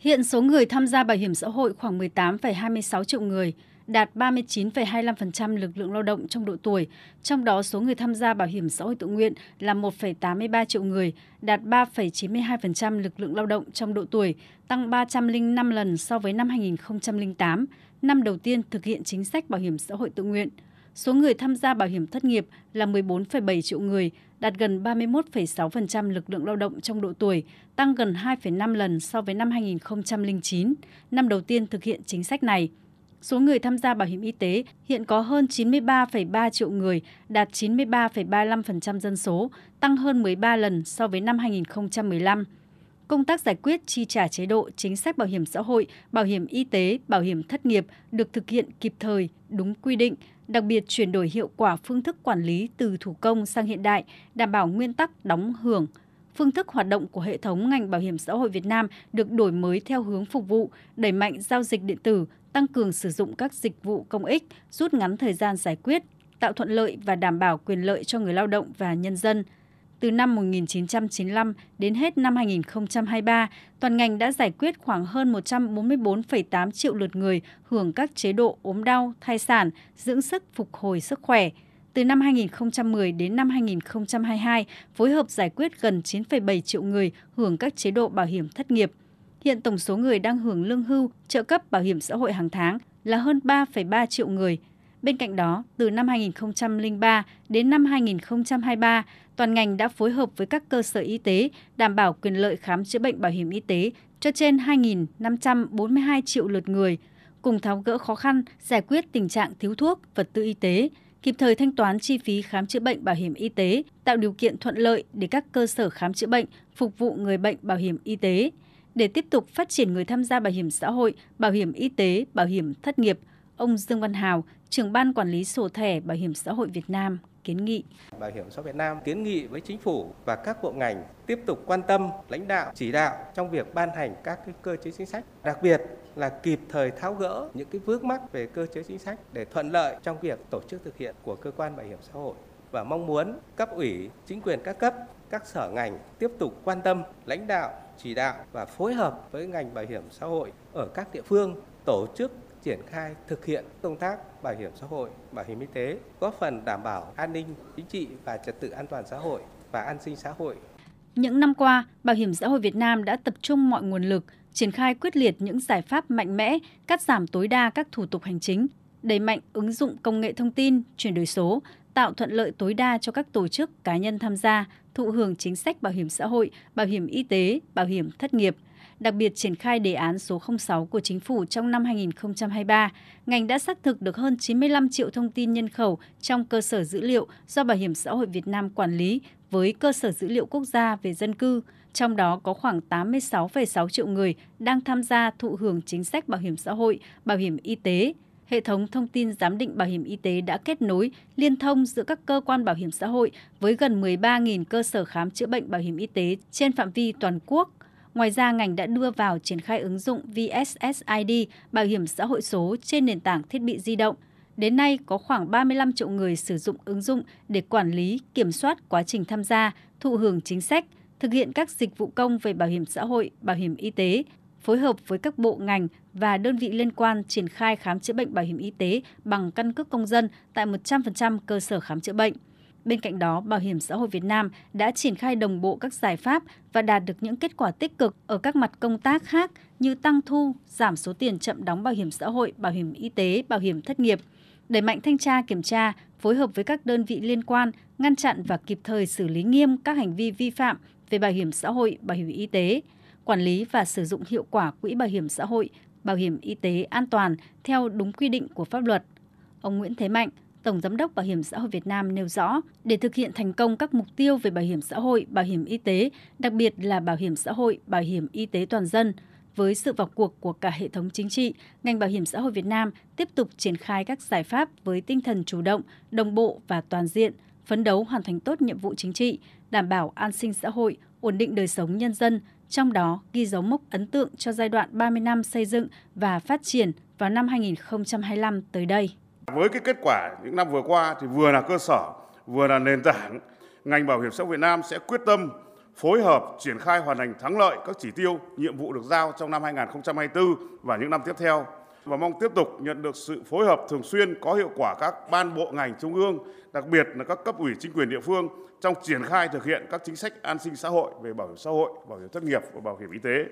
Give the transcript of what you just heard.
Hiện số người tham gia bảo hiểm xã hội khoảng 18,26 triệu người, đạt 39,25% lực lượng lao động trong độ tuổi, trong đó số người tham gia bảo hiểm xã hội tự nguyện là 1,83 triệu người, đạt 3,92% lực lượng lao động trong độ tuổi, tăng 305 lần so với năm 2008, năm đầu tiên thực hiện chính sách bảo hiểm xã hội tự nguyện. Số người tham gia bảo hiểm thất nghiệp là 14,7 triệu người, đạt gần 31,6% lực lượng lao động trong độ tuổi, tăng gần 2,5 lần so với năm 2009, năm đầu tiên thực hiện chính sách này. Số người tham gia bảo hiểm y tế hiện có hơn 93,3 triệu người, đạt 93,35% dân số, tăng hơn 13 lần so với năm 2015. Công tác giải quyết chi trả chế độ chính sách bảo hiểm xã hội, bảo hiểm y tế, bảo hiểm thất nghiệp được thực hiện kịp thời, đúng quy định, đặc biệt chuyển đổi hiệu quả phương thức quản lý từ thủ công sang hiện đại, đảm bảo nguyên tắc đóng hưởng. Phương thức hoạt động của hệ thống ngành bảo hiểm xã hội Việt Nam được đổi mới theo hướng phục vụ, đẩy mạnh giao dịch điện tử, tăng cường sử dụng các dịch vụ công ích, rút ngắn thời gian giải quyết, tạo thuận lợi và đảm bảo quyền lợi cho người lao động và nhân dân. Từ năm 1995 đến hết năm 2023, toàn ngành đã giải quyết khoảng hơn 144,8 triệu lượt người hưởng các chế độ ốm đau, thai sản, dưỡng sức phục hồi sức khỏe. Từ năm 2010 đến năm 2022, phối hợp giải quyết gần 9,7 triệu người hưởng các chế độ bảo hiểm thất nghiệp. Hiện tổng số người đang hưởng lương hưu, trợ cấp bảo hiểm xã hội hàng tháng là hơn 3,3 triệu người. Bên cạnh đó, từ năm 2003 đến năm 2023, toàn ngành đã phối hợp với các cơ sở y tế đảm bảo quyền lợi khám chữa bệnh bảo hiểm y tế cho trên 2.542 triệu lượt người, cùng tháo gỡ khó khăn, giải quyết tình trạng thiếu thuốc, vật tư y tế, kịp thời thanh toán chi phí khám chữa bệnh bảo hiểm y tế, tạo điều kiện thuận lợi để các cơ sở khám chữa bệnh phục vụ người bệnh bảo hiểm y tế. Để tiếp tục phát triển người tham gia bảo hiểm xã hội, bảo hiểm y tế, bảo hiểm thất nghiệp, ông Dương Văn Hào, trưởng ban quản lý sổ thẻ bảo hiểm xã hội Việt Nam kiến nghị. Bảo hiểm xã hội Việt Nam kiến nghị với chính phủ và các bộ ngành tiếp tục quan tâm, lãnh đạo, chỉ đạo trong việc ban hành các cái cơ chế chính sách, đặc biệt là kịp thời tháo gỡ những cái vướng mắc về cơ chế chính sách để thuận lợi trong việc tổ chức thực hiện của cơ quan bảo hiểm xã hội và mong muốn cấp ủy, chính quyền các cấp, các sở ngành tiếp tục quan tâm, lãnh đạo, chỉ đạo và phối hợp với ngành bảo hiểm xã hội ở các địa phương tổ chức triển khai thực hiện công tác bảo hiểm xã hội, bảo hiểm y tế, góp phần đảm bảo an ninh chính trị và trật tự an toàn xã hội và an sinh xã hội. Những năm qua, Bảo hiểm xã hội Việt Nam đã tập trung mọi nguồn lực, triển khai quyết liệt những giải pháp mạnh mẽ, cắt giảm tối đa các thủ tục hành chính, đẩy mạnh ứng dụng công nghệ thông tin, chuyển đổi số, tạo thuận lợi tối đa cho các tổ chức cá nhân tham gia thụ hưởng chính sách bảo hiểm xã hội, bảo hiểm y tế, bảo hiểm thất nghiệp – đặc biệt triển khai đề án số 06 của chính phủ trong năm 2023, ngành đã xác thực được hơn 95 triệu thông tin nhân khẩu trong cơ sở dữ liệu do Bảo hiểm xã hội Việt Nam quản lý với cơ sở dữ liệu quốc gia về dân cư, trong đó có khoảng 86,6 triệu người đang tham gia thụ hưởng chính sách bảo hiểm xã hội, bảo hiểm y tế. Hệ thống thông tin giám định bảo hiểm y tế đã kết nối, liên thông giữa các cơ quan bảo hiểm xã hội với gần 13.000 cơ sở khám chữa bệnh bảo hiểm y tế trên phạm vi toàn quốc Ngoài ra, ngành đã đưa vào triển khai ứng dụng VSSID bảo hiểm xã hội số trên nền tảng thiết bị di động. Đến nay, có khoảng 35 triệu người sử dụng ứng dụng để quản lý, kiểm soát quá trình tham gia, thụ hưởng chính sách, thực hiện các dịch vụ công về bảo hiểm xã hội, bảo hiểm y tế, phối hợp với các bộ ngành và đơn vị liên quan triển khai khám chữa bệnh bảo hiểm y tế bằng căn cước công dân tại 100% cơ sở khám chữa bệnh. Bên cạnh đó, Bảo hiểm xã hội Việt Nam đã triển khai đồng bộ các giải pháp và đạt được những kết quả tích cực ở các mặt công tác khác như tăng thu, giảm số tiền chậm đóng bảo hiểm xã hội, bảo hiểm y tế, bảo hiểm thất nghiệp, đẩy mạnh thanh tra kiểm tra, phối hợp với các đơn vị liên quan, ngăn chặn và kịp thời xử lý nghiêm các hành vi vi phạm về bảo hiểm xã hội, bảo hiểm y tế, quản lý và sử dụng hiệu quả quỹ bảo hiểm xã hội, bảo hiểm y tế an toàn theo đúng quy định của pháp luật. Ông Nguyễn Thế Mạnh, Tổng Giám đốc Bảo hiểm xã hội Việt Nam nêu rõ, để thực hiện thành công các mục tiêu về bảo hiểm xã hội, bảo hiểm y tế, đặc biệt là bảo hiểm xã hội, bảo hiểm y tế toàn dân, với sự vào cuộc của cả hệ thống chính trị, ngành bảo hiểm xã hội Việt Nam tiếp tục triển khai các giải pháp với tinh thần chủ động, đồng bộ và toàn diện, phấn đấu hoàn thành tốt nhiệm vụ chính trị, đảm bảo an sinh xã hội, ổn định đời sống nhân dân, trong đó ghi dấu mốc ấn tượng cho giai đoạn 30 năm xây dựng và phát triển vào năm 2025 tới đây. Với cái kết quả những năm vừa qua thì vừa là cơ sở, vừa là nền tảng, ngành bảo hiểm xã hội Việt Nam sẽ quyết tâm phối hợp triển khai hoàn thành thắng lợi các chỉ tiêu, nhiệm vụ được giao trong năm 2024 và những năm tiếp theo và mong tiếp tục nhận được sự phối hợp thường xuyên có hiệu quả các ban bộ ngành trung ương, đặc biệt là các cấp ủy chính quyền địa phương trong triển khai thực hiện các chính sách an sinh xã hội về bảo hiểm xã hội, bảo hiểm thất nghiệp và bảo hiểm y tế.